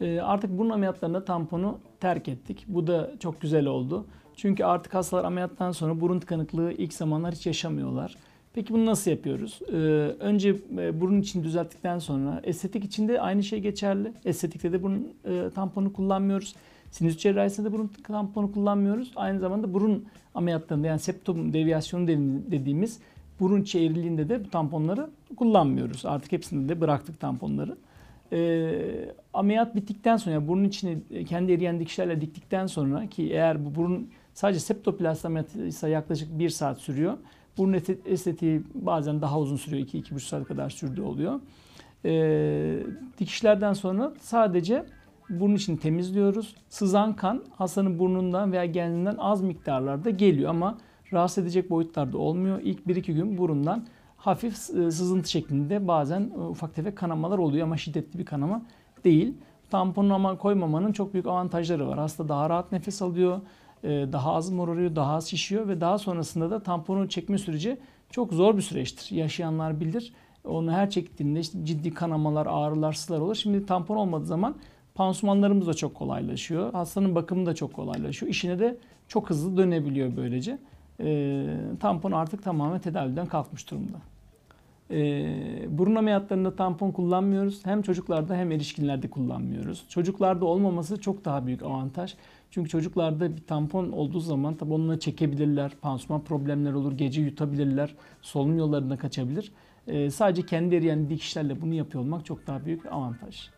Ee, artık burun ameliyatlarında tamponu terk ettik. Bu da çok güzel oldu. Çünkü artık hastalar ameliyattan sonra burun tıkanıklığı ilk zamanlar hiç yaşamıyorlar. Peki bunu nasıl yapıyoruz? Ee, önce e, burun için düzelttikten sonra estetik için de aynı şey geçerli. Estetikte de burun e, tamponu kullanmıyoruz. Sinüs cerrahisinde de burun tamponu kullanmıyoruz. Aynı zamanda burun ameliyatlarında yani septum deviyasyonu dediğimiz burun içi de bu tamponları kullanmıyoruz. Artık hepsinde de bıraktık tamponları. Ee, ameliyat bittikten sonra yani burun içini kendi eriyen dikişlerle diktikten sonra ki eğer bu burun sadece septoplasti ameliyatı ise yaklaşık 1 saat sürüyor. Burun estetiği bazen daha uzun sürüyor. 2-2,5 saat kadar sürdüğü oluyor. Ee, dikişlerden sonra sadece burun içini temizliyoruz. Sızan kan hastanın burnundan veya genlinden az miktarlarda geliyor ama rahatsız edecek boyutlarda olmuyor. İlk 1-2 gün burundan hafif sızıntı şeklinde bazen ufak tefek kanamalar oluyor ama şiddetli bir kanama değil. Tamponu ama koymamanın çok büyük avantajları var. Hasta daha rahat nefes alıyor, daha az morarıyor, daha az şişiyor ve daha sonrasında da tamponu çekme süreci çok zor bir süreçtir. Yaşayanlar bilir. Onu her çektiğinde işte ciddi kanamalar, ağrılar, sızlar olur. Şimdi tampon olmadığı zaman pansumanlarımız da çok kolaylaşıyor. Hastanın bakımı da çok kolaylaşıyor. İşine de çok hızlı dönebiliyor böylece. E, tampon artık tamamen tedaviden kalkmış durumda. E, burun ameliyatlarında tampon kullanmıyoruz. Hem çocuklarda hem erişkinlerde kullanmıyoruz. Çocuklarda olmaması çok daha büyük avantaj. Çünkü çocuklarda bir tampon olduğu zaman tabi onunla çekebilirler. Pansuman problemler olur. Gece yutabilirler. Solunum yollarına kaçabilir. E, sadece kendi eriyen dikişlerle bunu yapıyor olmak çok daha büyük avantaj.